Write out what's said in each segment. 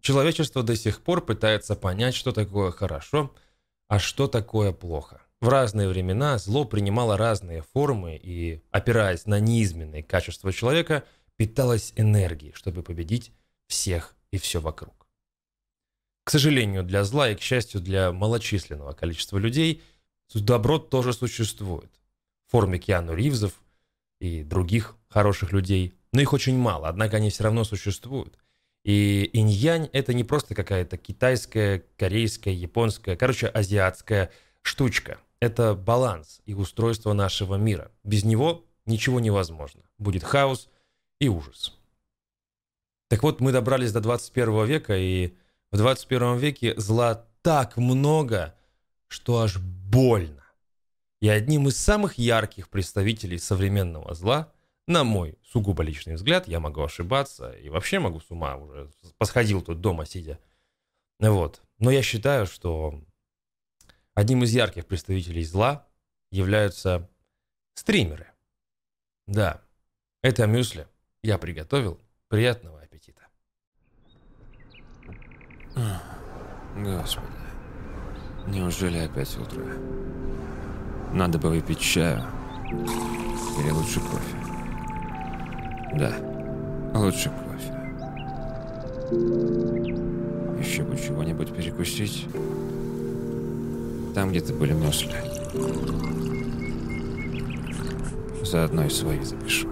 Человечество до сих пор пытается понять, что такое хорошо, а что такое плохо. В разные времена зло принимало разные формы и, опираясь на неизменные качества человека, питалось энергией, чтобы победить всех и все вокруг. К сожалению, для зла и, к счастью, для малочисленного количества людей добро тоже существует. В форме Киану Ривзов и других хороших людей, но их очень мало, однако они все равно существуют. И инь-янь – это не просто какая-то китайская, корейская, японская, короче, азиатская штучка. Это баланс и устройство нашего мира. Без него ничего невозможно. Будет хаос и ужас. Так вот, мы добрались до 21 века, и в 21 веке зла так много, что аж больно. И одним из самых ярких представителей современного зла, на мой сугубо личный взгляд, я могу ошибаться и вообще могу с ума уже, посходил тут дома сидя. Вот. Но я считаю, что одним из ярких представителей зла являются стримеры. Да, это мюсли я приготовил. Приятного аппетита. Господи, неужели опять утро? Надо бы выпить чаю. Или лучше кофе. Да, лучше кофе. Еще бы чего-нибудь перекусить. Там где-то были мюсли. Заодно и свои запишу.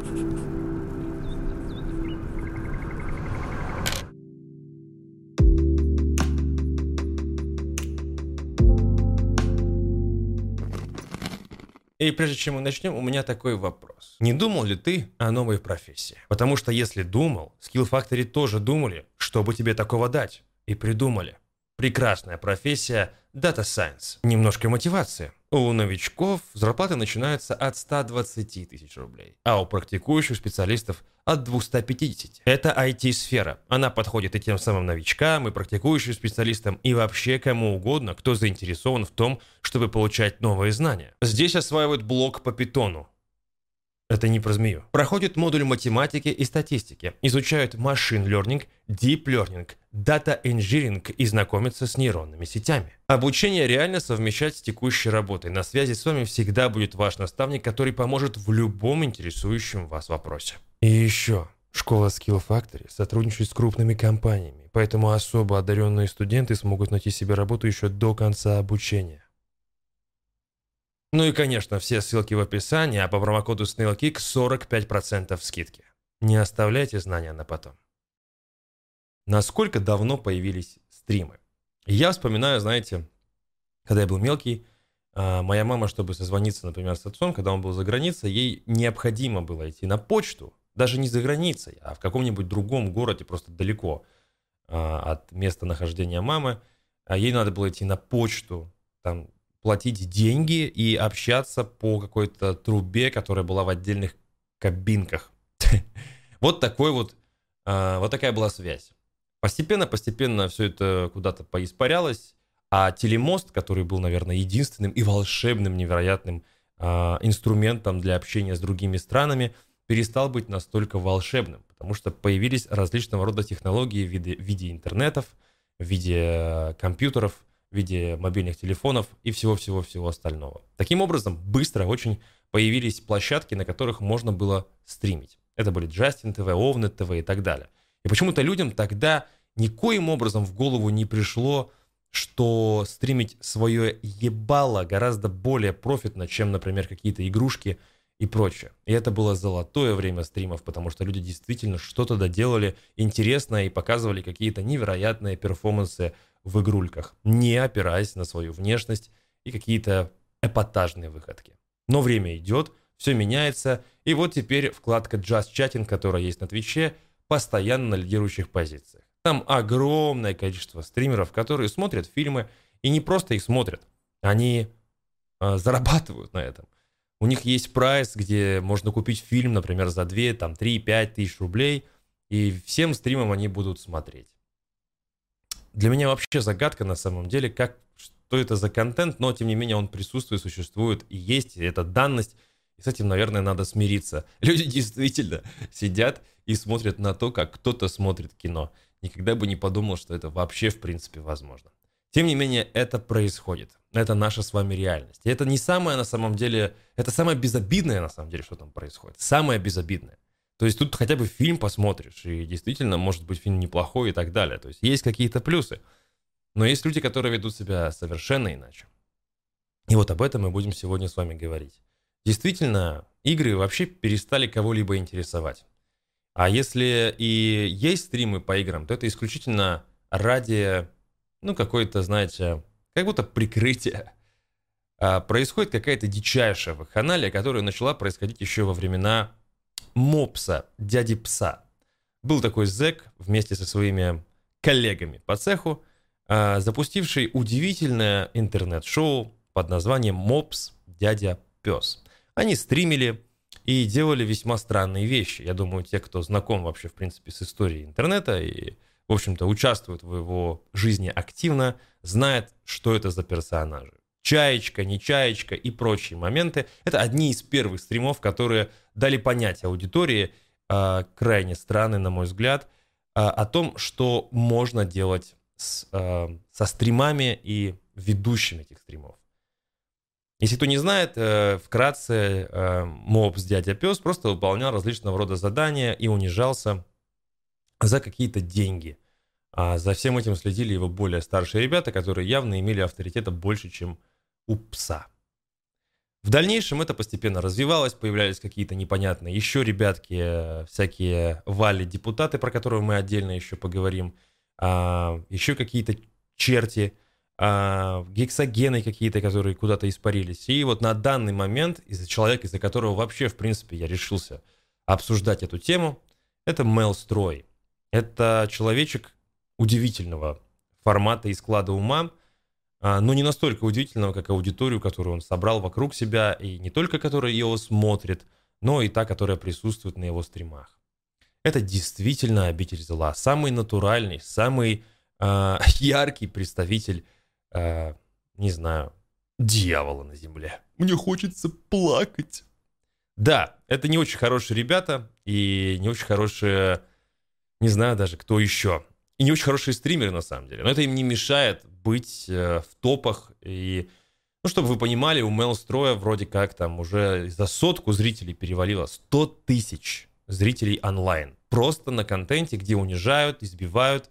И прежде чем мы начнем, у меня такой вопрос. Не думал ли ты о новой профессии? Потому что если думал, Skill Factory тоже думали, чтобы тебе такого дать. И придумали. Прекрасная профессия Data Science. Немножко мотивации. У новичков зарплаты начинаются от 120 тысяч рублей, а у практикующих специалистов от 250. Это IT-сфера. Она подходит и тем самым новичкам, и практикующим специалистам, и вообще кому угодно, кто заинтересован в том, чтобы получать новые знания. Здесь осваивают блок по питону, это не про змею. Проходит модуль математики и статистики. Изучают машин learning, deep learning, data engineering и знакомятся с нейронными сетями. Обучение реально совмещать с текущей работой. На связи с вами всегда будет ваш наставник, который поможет в любом интересующем вас вопросе. И еще. Школа Skill Factory сотрудничает с крупными компаниями, поэтому особо одаренные студенты смогут найти себе работу еще до конца обучения. Ну и, конечно, все ссылки в описании, а по промокоду SnailKick 45% скидки. Не оставляйте знания на потом. Насколько давно появились стримы? Я вспоминаю, знаете, когда я был мелкий, а, моя мама, чтобы созвониться, например, с отцом, когда он был за границей, ей необходимо было идти на почту, даже не за границей, а в каком-нибудь другом городе, просто далеко а, от места нахождения мамы. А ей надо было идти на почту, там платить деньги и общаться по какой-то трубе, которая была в отдельных кабинках. Вот такой вот, а, вот такая была связь. Постепенно-постепенно все это куда-то поиспарялось, а телемост, который был, наверное, единственным и волшебным, невероятным а, инструментом для общения с другими странами, перестал быть настолько волшебным, потому что появились различного рода технологии в виде, в виде интернетов, в виде э, компьютеров, в виде мобильных телефонов и всего-всего-всего остального. Таким образом, быстро очень появились площадки, на которых можно было стримить. Это были Justin TV, Ovnet TV и так далее. И почему-то людям тогда никоим образом в голову не пришло, что стримить свое ебало гораздо более профитно, чем, например, какие-то игрушки и прочее. И это было золотое время стримов, потому что люди действительно что-то доделали интересное и показывали какие-то невероятные перформансы в игрульках, не опираясь на свою внешность и какие-то эпатажные выходки. Но время идет, все меняется, и вот теперь вкладка Just Chatting, которая есть на Твиче, постоянно на лидирующих позициях. Там огромное количество стримеров, которые смотрят фильмы, и не просто их смотрят, они э, зарабатывают на этом. У них есть прайс, где можно купить фильм, например, за 2, там, 3, 5 тысяч рублей, и всем стримам они будут смотреть. Для меня вообще загадка на самом деле, как, что это за контент, но тем не менее он присутствует, существует и есть, и это данность, и с этим, наверное, надо смириться. Люди действительно сидят и смотрят на то, как кто-то смотрит кино. никогда бы не подумал, что это вообще в принципе возможно. Тем не менее, это происходит. Это наша с вами реальность. И это не самое на самом деле, это самое безобидное на самом деле, что там происходит. Самое безобидное. То есть тут хотя бы фильм посмотришь, и действительно, может быть, фильм неплохой и так далее. То есть есть какие-то плюсы. Но есть люди, которые ведут себя совершенно иначе. И вот об этом мы будем сегодня с вами говорить. Действительно, игры вообще перестали кого-либо интересовать. А если и есть стримы по играм, то это исключительно ради ну, какое-то, знаете, как будто прикрытие. А, происходит какая-то дичайшая вакханалия, которая начала происходить еще во времена Мопса, дяди Пса. Был такой зэк вместе со своими коллегами по цеху, а, запустивший удивительное интернет-шоу под названием «Мопс, дядя Пес». Они стримили и делали весьма странные вещи. Я думаю, те, кто знаком вообще, в принципе, с историей интернета и в общем-то, участвует в его жизни активно, знает, что это за персонажи. Чаечка, не чаечка и прочие моменты. Это одни из первых стримов, которые дали понять аудитории, э, крайне странный, на мой взгляд, э, о том, что можно делать с, э, со стримами и ведущими этих стримов. Если кто не знает, э, вкратце э, моб дядя пес просто выполнял различного рода задания и унижался за какие-то деньги. А за всем этим следили его более старшие ребята, которые явно имели авторитета больше, чем у пса. В дальнейшем это постепенно развивалось, появлялись какие-то непонятные еще ребятки, всякие вали-депутаты, про которые мы отдельно еще поговорим, а, еще какие-то черти, а, гексогены какие-то, которые куда-то испарились. И вот на данный момент, из-за человека, из-за которого вообще, в принципе, я решился обсуждать эту тему, это Мел Строй. Это человечек удивительного формата и склада ума, но не настолько удивительного, как аудиторию, которую он собрал вокруг себя, и не только которая его смотрит, но и та, которая присутствует на его стримах. Это действительно обитель зла, самый натуральный, самый э, яркий представитель, э, не знаю, дьявола на земле. Мне хочется плакать. Да, это не очень хорошие ребята и не очень хорошие не знаю даже, кто еще. И не очень хорошие стримеры, на самом деле. Но это им не мешает быть э, в топах. И, ну, чтобы вы понимали, у Мелстроя вроде как там уже за сотку зрителей перевалило 100 тысяч зрителей онлайн. Просто на контенте, где унижают, избивают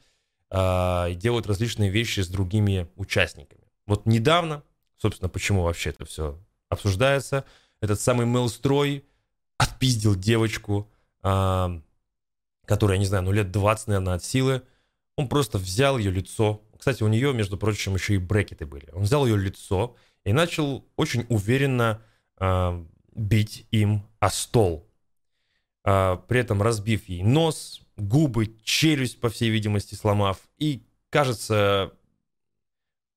э, и делают различные вещи с другими участниками. Вот недавно, собственно, почему вообще это все обсуждается, этот самый Мелстрой отпиздил девочку, э, которая, не знаю, ну лет 20, наверное, от силы, он просто взял ее лицо. Кстати, у нее, между прочим, еще и брекеты были. Он взял ее лицо и начал очень уверенно э, бить им о стол. Э, при этом разбив ей нос, губы, челюсть, по всей видимости, сломав. И, кажется,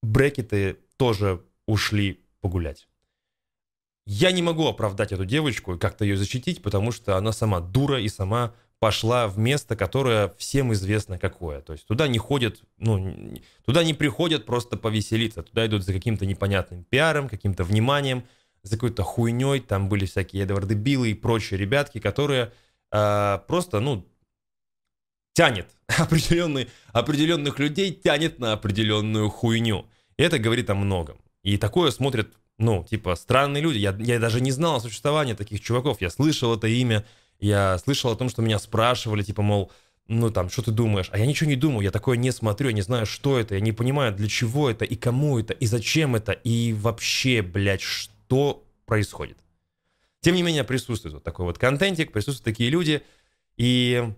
брекеты тоже ушли погулять. Я не могу оправдать эту девочку и как-то ее защитить, потому что она сама дура и сама пошла в место, которое всем известно какое. То есть туда не ходят, ну, туда не приходят просто повеселиться, туда идут за каким-то непонятным пиаром, каким-то вниманием, за какой-то хуйней. Там были всякие Эдварды Биллы и прочие ребятки, которые э, просто, ну, тянет определенный, определенных людей, тянет на определенную хуйню. И это говорит о многом. И такое смотрят, ну, типа, странные люди. Я, я даже не знал о существовании таких чуваков. Я слышал это имя, я слышал о том, что меня спрашивали, типа, мол, ну там, что ты думаешь? А я ничего не думаю, я такое не смотрю, я не знаю, что это, я не понимаю, для чего это, и кому это, и зачем это, и вообще, блядь, что происходит. Тем не менее, присутствует вот такой вот контентик, присутствуют такие люди, и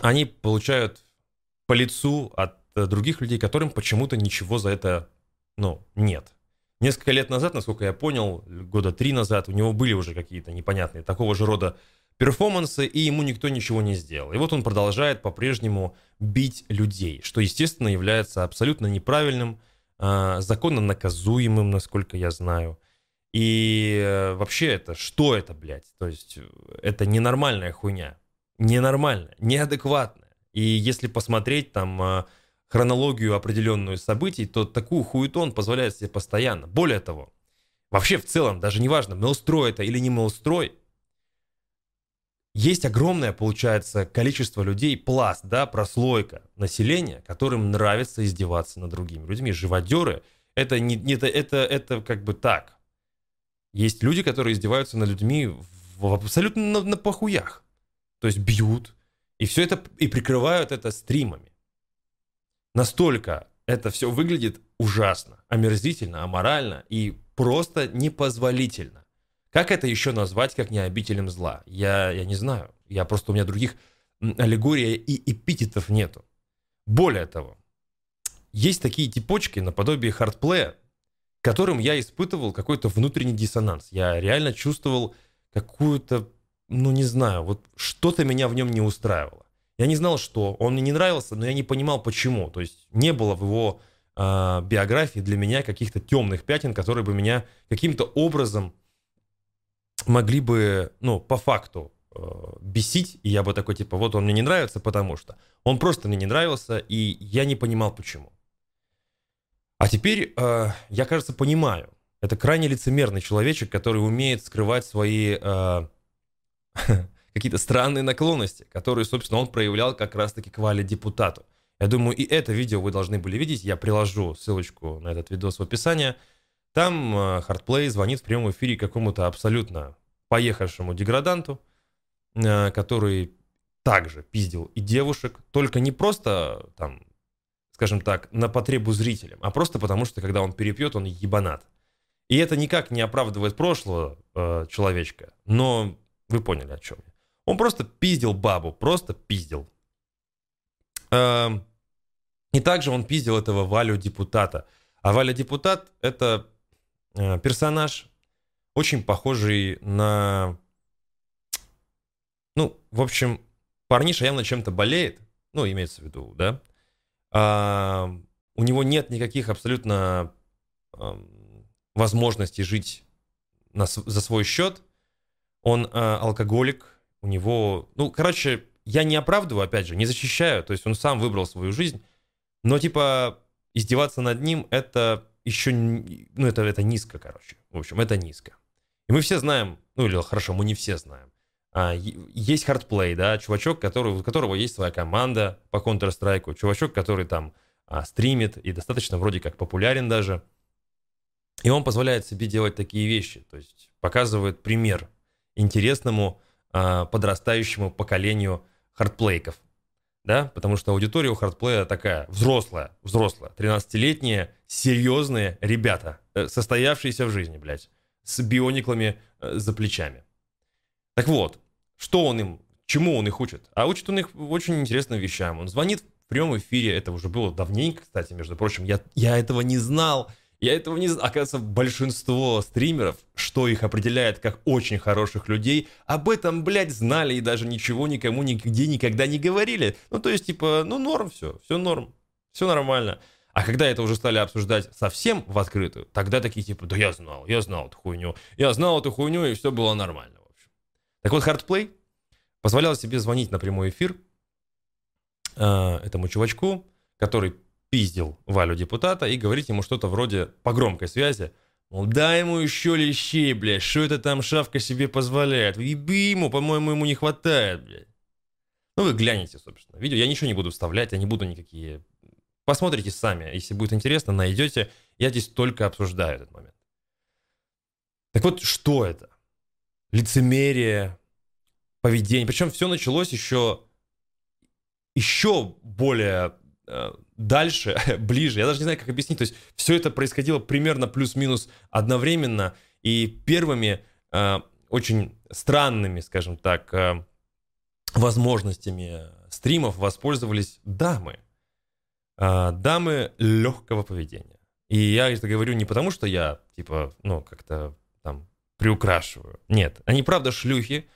они получают по лицу от других людей, которым почему-то ничего за это, ну, нет. Несколько лет назад, насколько я понял, года три назад, у него были уже какие-то непонятные такого же рода перформансы, и ему никто ничего не сделал. И вот он продолжает по-прежнему бить людей, что, естественно, является абсолютно неправильным, а, законно наказуемым, насколько я знаю. И э, вообще это, что это, блядь? То есть э, это ненормальная хуйня. Ненормальная, неадекватная. И если посмотреть там а, хронологию определенную событий, то такую хуету он позволяет себе постоянно. Более того, вообще в целом, даже неважно, мелстрой это или не мелстрой, есть огромное, получается, количество людей, пласт, да, прослойка населения, которым нравится издеваться над другими людьми. Живодеры – это, не, это, это, это как бы так. Есть люди, которые издеваются над людьми в, абсолютно на, на похуях. То есть бьют, и все это, и прикрывают это стримами. Настолько это все выглядит ужасно, омерзительно, аморально и просто непозволительно. Как это еще назвать, как не обителем зла? Я, я не знаю. Я просто, у меня других аллегорий и эпитетов нету. Более того, есть такие типочки наподобие хардплея, которым я испытывал какой-то внутренний диссонанс. Я реально чувствовал какую-то, ну не знаю, вот что-то меня в нем не устраивало. Я не знал, что. Он мне не нравился, но я не понимал, почему. То есть не было в его э, биографии для меня каких-то темных пятен, которые бы меня каким-то образом могли бы, ну, по факту э, бесить, и я бы такой, типа, вот он мне не нравится, потому что. Он просто мне не нравился, и я не понимал, почему. А теперь э, я, кажется, понимаю. Это крайне лицемерный человечек, который умеет скрывать свои э, какие-то странные наклонности, которые, собственно, он проявлял как раз-таки к Вале депутату. Я думаю, и это видео вы должны были видеть. Я приложу ссылочку на этот видос в описании. Там э, Hardplay звонит в прямом эфире какому-то абсолютно поехавшему деграданту, э, который также пиздил и девушек, только не просто там, скажем так, на потребу зрителям, а просто потому, что когда он перепьет, он ебанат. И это никак не оправдывает прошлого э, человечка, но вы поняли о чем я. Он просто пиздил бабу, просто пиздил. Э, и также он пиздил этого Валю депутата. А Валя депутат это Э, персонаж, очень похожий на... Ну, в общем, парниша явно чем-то болеет, ну, имеется в виду, да. А, у него нет никаких абсолютно а, возможностей жить на, за свой счет. Он а, алкоголик, у него... Ну, короче, я не оправдываю, опять же, не защищаю, то есть он сам выбрал свою жизнь, но, типа, издеваться над ним — это еще, ну, это, это низко, короче. В общем, это низко. И мы все знаем, ну, или хорошо, мы не все знаем. А, есть хардплей, да, чувачок, который, у которого есть своя команда по Counter-Strike, чувачок, который там а, стримит и достаточно вроде как популярен даже. И он позволяет себе делать такие вещи, то есть показывает пример интересному а, подрастающему поколению хардплейков да, потому что аудитория у хардплея такая взрослая, взрослая, 13-летние, серьезные ребята, э, состоявшиеся в жизни, блядь, с биониклами э, за плечами. Так вот, что он им, чему он их учит? А учит он их очень интересным вещам. Он звонит в прямом эфире, это уже было давненько, кстати, между прочим, я, я этого не знал, я этого не знаю. Оказывается, большинство стримеров, что их определяет как очень хороших людей, об этом, блядь, знали и даже ничего никому нигде никогда не говорили. Ну, то есть, типа, ну, норм все, все норм, все нормально. А когда это уже стали обсуждать совсем в открытую, тогда такие типа, да я знал, я знал эту хуйню, я знал эту хуйню, и все было нормально, в общем. Так вот, Hardplay позволял себе звонить на прямой эфир э, этому чувачку, который пиздил Валю депутата и говорить ему что-то вроде по громкой связи, мол, дай ему еще лещей, блядь, что это там шавка себе позволяет, еби ему, по-моему, ему не хватает, блядь. Ну, вы глянете, собственно, видео. Я ничего не буду вставлять, я не буду никакие... Посмотрите сами, если будет интересно, найдете. Я здесь только обсуждаю этот момент. Так вот, что это? Лицемерие, поведение. Причем все началось еще, еще более э, дальше, ближе. Я даже не знаю, как объяснить. То есть все это происходило примерно плюс-минус одновременно. И первыми э, очень странными, скажем так, э, возможностями стримов воспользовались дамы. Э, дамы легкого поведения. И я это говорю не потому, что я, типа, ну, как-то там приукрашиваю. Нет, они правда шлюхи.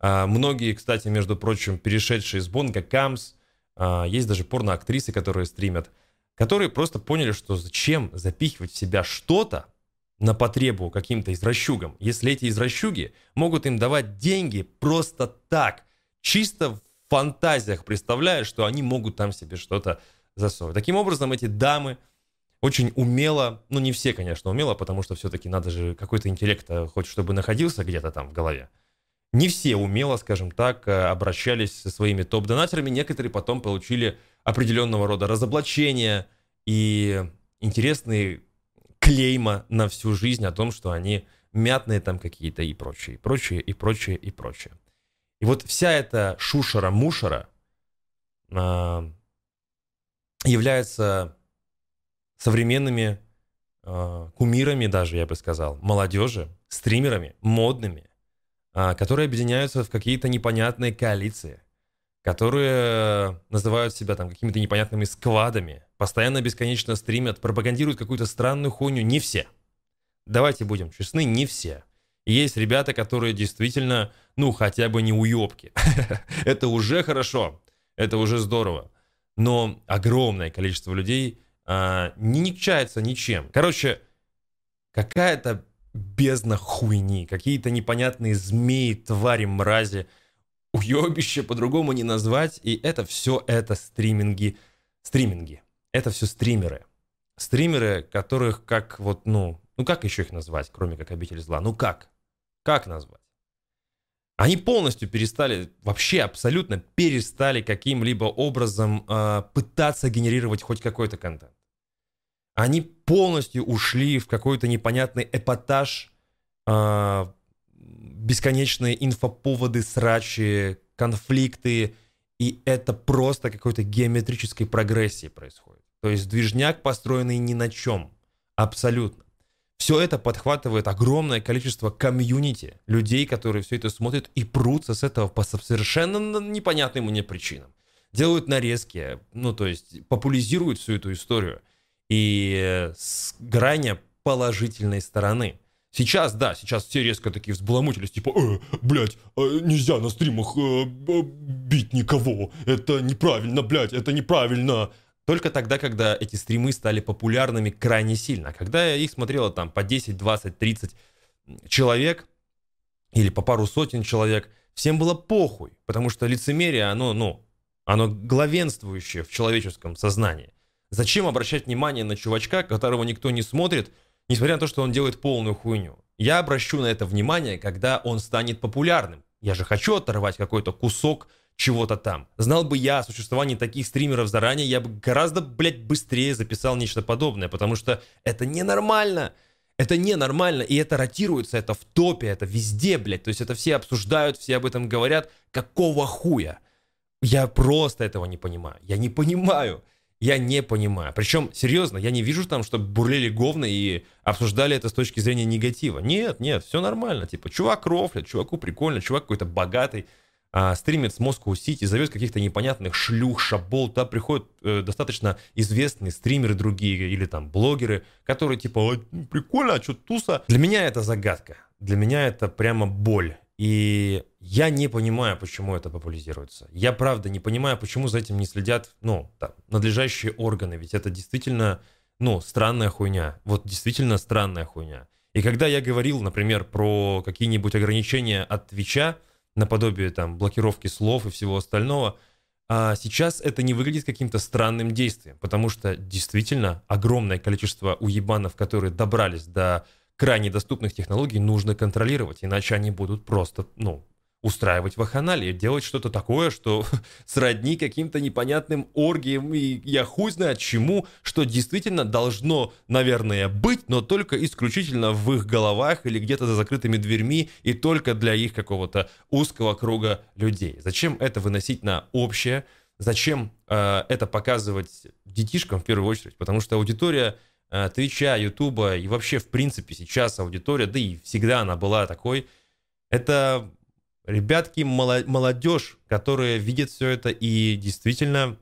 Э, многие, кстати, между прочим, перешедшие с Бонга Камс, есть даже порноактрисы, которые стримят, которые просто поняли, что зачем запихивать в себя что-то на потребу каким-то извращугам, если эти извращуги могут им давать деньги просто так, чисто в фантазиях представляя, что они могут там себе что-то засовывать. Таким образом, эти дамы очень умело, ну не все, конечно, умело, потому что все-таки надо же какой-то интеллект, хоть чтобы находился где-то там в голове. Не все умело, скажем так, э, обращались со своими топ-донатерами. Некоторые потом получили определенного рода разоблачения и интересные клейма на всю жизнь о том, что они мятные там какие-то и прочее, и прочее, и прочее, и прочее. И вот вся эта шушера-мушера э, является современными э, кумирами даже, я бы сказал, молодежи, стримерами, модными, которые объединяются в какие-то непонятные коалиции, которые называют себя там какими-то непонятными сквадами, постоянно бесконечно стримят, пропагандируют какую-то странную хуйню. Не все. Давайте будем честны, не все. Есть ребята, которые действительно, ну, хотя бы не уебки. это уже хорошо, это уже здорово. Но огромное количество людей а, не никчается ничем. Короче, какая-то бездна хуйни, какие-то непонятные змеи, твари, мрази, уебище по-другому не назвать, и это все это стриминги, стриминги, это все стримеры. Стримеры, которых как вот, ну, ну как еще их назвать, кроме как обитель зла? Ну как? Как назвать? Они полностью перестали, вообще абсолютно перестали каким-либо образом э, пытаться генерировать хоть какой-то контент. Они полностью ушли в какой-то непонятный эпатаж, э, бесконечные инфоповоды, срачи, конфликты, и это просто какой-то геометрической прогрессии происходит. То есть движняк, построенный ни на чем, абсолютно. Все это подхватывает огромное количество комьюнити, людей, которые все это смотрят и прутся с этого по совершенно непонятным мне причинам. Делают нарезки, ну то есть популяризируют всю эту историю. И с грани положительной стороны. Сейчас, да, сейчас все резко такие взбаламутились, типа, э, блядь, э, нельзя на стримах э, бить никого, это неправильно, блядь, это неправильно. Только тогда, когда эти стримы стали популярными крайне сильно. Когда я их смотрела там по 10, 20, 30 человек или по пару сотен человек, всем было похуй, потому что лицемерие, оно, ну, оно главенствующее в человеческом сознании. Зачем обращать внимание на чувачка, которого никто не смотрит, несмотря на то, что он делает полную хуйню? Я обращу на это внимание, когда он станет популярным. Я же хочу оторвать какой-то кусок чего-то там. Знал бы я о существовании таких стримеров заранее, я бы гораздо, блядь, быстрее записал нечто подобное, потому что это ненормально. Это ненормально, и это ротируется, это в топе, это везде, блядь. То есть это все обсуждают, все об этом говорят. Какого хуя? Я просто этого не понимаю. Я не понимаю. Я не понимаю. Причем, серьезно, я не вижу там, чтобы бурлили говны и обсуждали это с точки зрения негатива. Нет, нет, все нормально. Типа, чувак рофлит, чуваку прикольно, чувак какой-то богатый а, стримит с Moscow City, зовет каких-то непонятных шлюх, шабол, туда приходят э, достаточно известные стримеры другие или там блогеры, которые типа, прикольно, а что туса? Для меня это загадка, для меня это прямо боль. И я не понимаю, почему это популяризируется. Я правда не понимаю, почему за этим не следят, ну, там, надлежащие органы. Ведь это действительно, ну, странная хуйня. Вот действительно странная хуйня. И когда я говорил, например, про какие-нибудь ограничения от Твича, наподобие там блокировки слов и всего остального, а сейчас это не выглядит каким-то странным действием, потому что действительно огромное количество уебанов, которые добрались до крайне доступных технологий, нужно контролировать, иначе они будут просто, ну, устраивать ваханалии, делать что-то такое, что сродни каким-то непонятным оргиям и я хуй знает чему, что действительно должно, наверное, быть, но только исключительно в их головах или где-то за закрытыми дверьми и только для их какого-то узкого круга людей. Зачем это выносить на общее? Зачем э, это показывать детишкам в первую очередь? Потому что аудитория Твича, Ютуба и вообще в принципе сейчас аудитория, да и всегда она была такой, это ребятки, молодежь, которые видят все это и действительно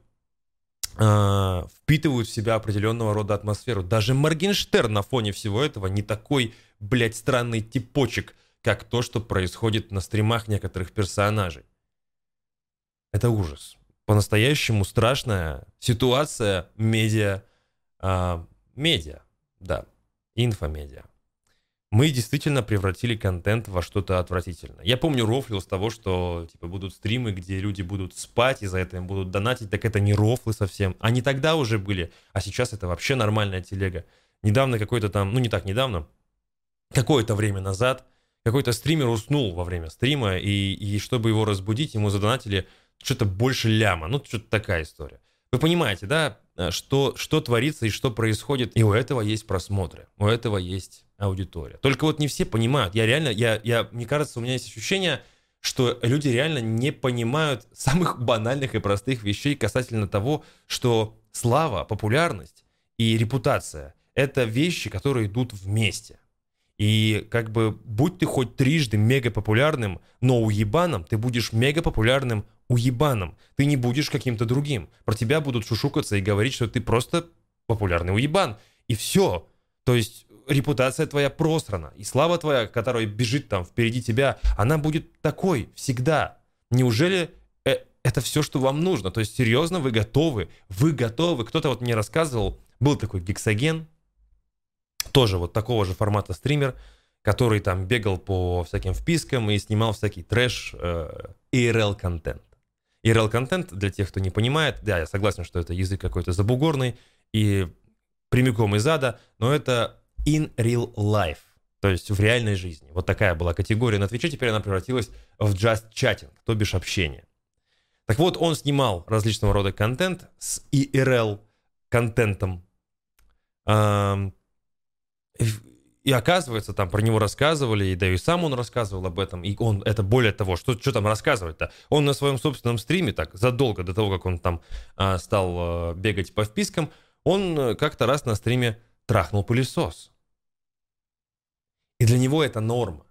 э, впитывают в себя определенного рода атмосферу. Даже Моргенштерн на фоне всего этого не такой, блядь, странный типочек, как то, что происходит на стримах некоторых персонажей. Это ужас. По-настоящему страшная ситуация медиа, э, медиа, да, инфомедиа мы действительно превратили контент во что-то отвратительное. Я помню рофлил с того, что типа будут стримы, где люди будут спать, и за это им будут донатить, так это не рофлы совсем. Они тогда уже были, а сейчас это вообще нормальная телега. Недавно какой-то там, ну не так недавно, какое-то время назад какой-то стример уснул во время стрима, и, и чтобы его разбудить, ему задонатили что-то больше ляма. Ну, что-то такая история. Вы понимаете, да, что, что творится и что происходит. И у этого есть просмотры, у этого есть аудитория. Только вот не все понимают. Я реально, я, я, мне кажется, у меня есть ощущение, что люди реально не понимают самых банальных и простых вещей касательно того, что слава, популярность и репутация – это вещи, которые идут вместе. И как бы будь ты хоть трижды мега популярным, но уебаном, ты будешь мега популярным уебаном. Ты не будешь каким-то другим. Про тебя будут шушукаться и говорить, что ты просто популярный уебан. И все. То есть репутация твоя просрана. И слава твоя, которая бежит там впереди тебя, она будет такой всегда. Неужели э, это все, что вам нужно? То есть серьезно, вы готовы? Вы готовы? Кто-то вот мне рассказывал, был такой гексоген, тоже вот такого же формата стример, который там бегал по всяким впискам и снимал всякий трэш, э, IRL-контент. IRL-контент, для тех, кто не понимает, да, я согласен, что это язык какой-то забугорный и прямиком из ада, но это in real life, то есть в реальной жизни. Вот такая была категория на Твиче, теперь она превратилась в just chatting, то бишь общение. Так вот, он снимал различного рода контент с IRL-контентом, и оказывается, там про него рассказывали, и да и сам он рассказывал об этом. И он, это более того, что, что там рассказывать-то? Он на своем собственном стриме, так, задолго до того, как он там а, стал а, бегать по впискам, он э, как-то раз на стриме трахнул пылесос. И для него это норма.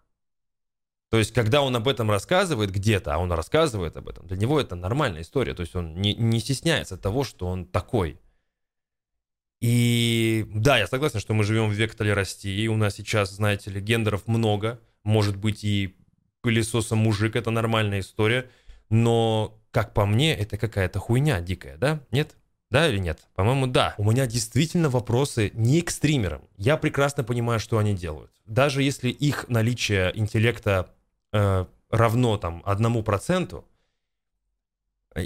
То есть, когда он об этом рассказывает где-то, а он рассказывает об этом, для него это нормальная история. То есть, он не, не стесняется того, что он такой. И да, я согласен, что мы живем в век толерастии, у нас сейчас, знаете ли, гендеров много, может быть и пылесоса мужик, это нормальная история, но, как по мне, это какая-то хуйня дикая, да? Нет? Да или нет? По-моему, да. У меня действительно вопросы не к стримерам. Я прекрасно понимаю, что они делают. Даже если их наличие интеллекта э, равно там одному проценту, э,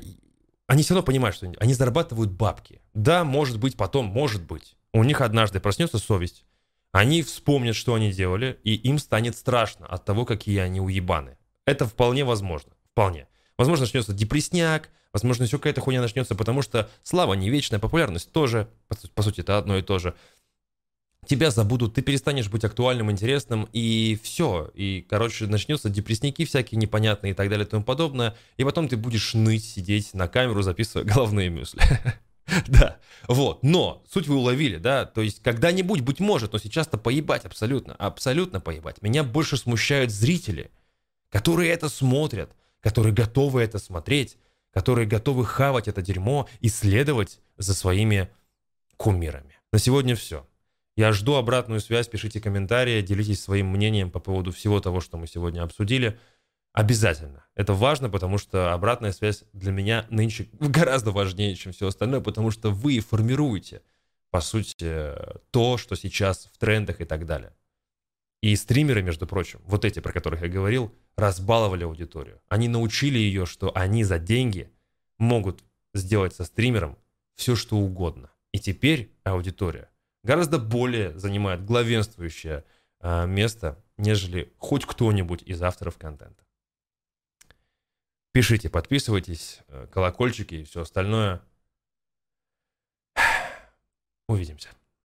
они все равно понимают, что они зарабатывают бабки. Да, может быть, потом, может быть, у них однажды проснется совесть. Они вспомнят, что они делали, и им станет страшно от того, какие они уебаны. Это вполне возможно. Вполне. Возможно, начнется депресняк, возможно, все какая-то хуйня начнется, потому что слава не вечная, популярность тоже, по, по сути, это одно и то же тебя забудут, ты перестанешь быть актуальным, интересным, и все. И, короче, начнется депрессники всякие непонятные и так далее и тому подобное. И потом ты будешь ныть, сидеть на камеру, записывая головные мысли. Да, вот. Но суть вы уловили, да? То есть когда-нибудь, быть может, но сейчас-то поебать абсолютно, абсолютно поебать. Меня больше смущают зрители, которые это смотрят, которые готовы это смотреть, которые готовы хавать это дерьмо и следовать за своими кумирами. На сегодня все. Я жду обратную связь, пишите комментарии, делитесь своим мнением по поводу всего того, что мы сегодня обсудили. Обязательно. Это важно, потому что обратная связь для меня нынче гораздо важнее, чем все остальное, потому что вы формируете, по сути, то, что сейчас в трендах и так далее. И стримеры, между прочим, вот эти, про которых я говорил, разбаловали аудиторию. Они научили ее, что они за деньги могут сделать со стримером все, что угодно. И теперь аудитория гораздо более занимает главенствующее э, место, нежели хоть кто-нибудь из авторов контента. Пишите, подписывайтесь, э, колокольчики и все остальное. Увидимся.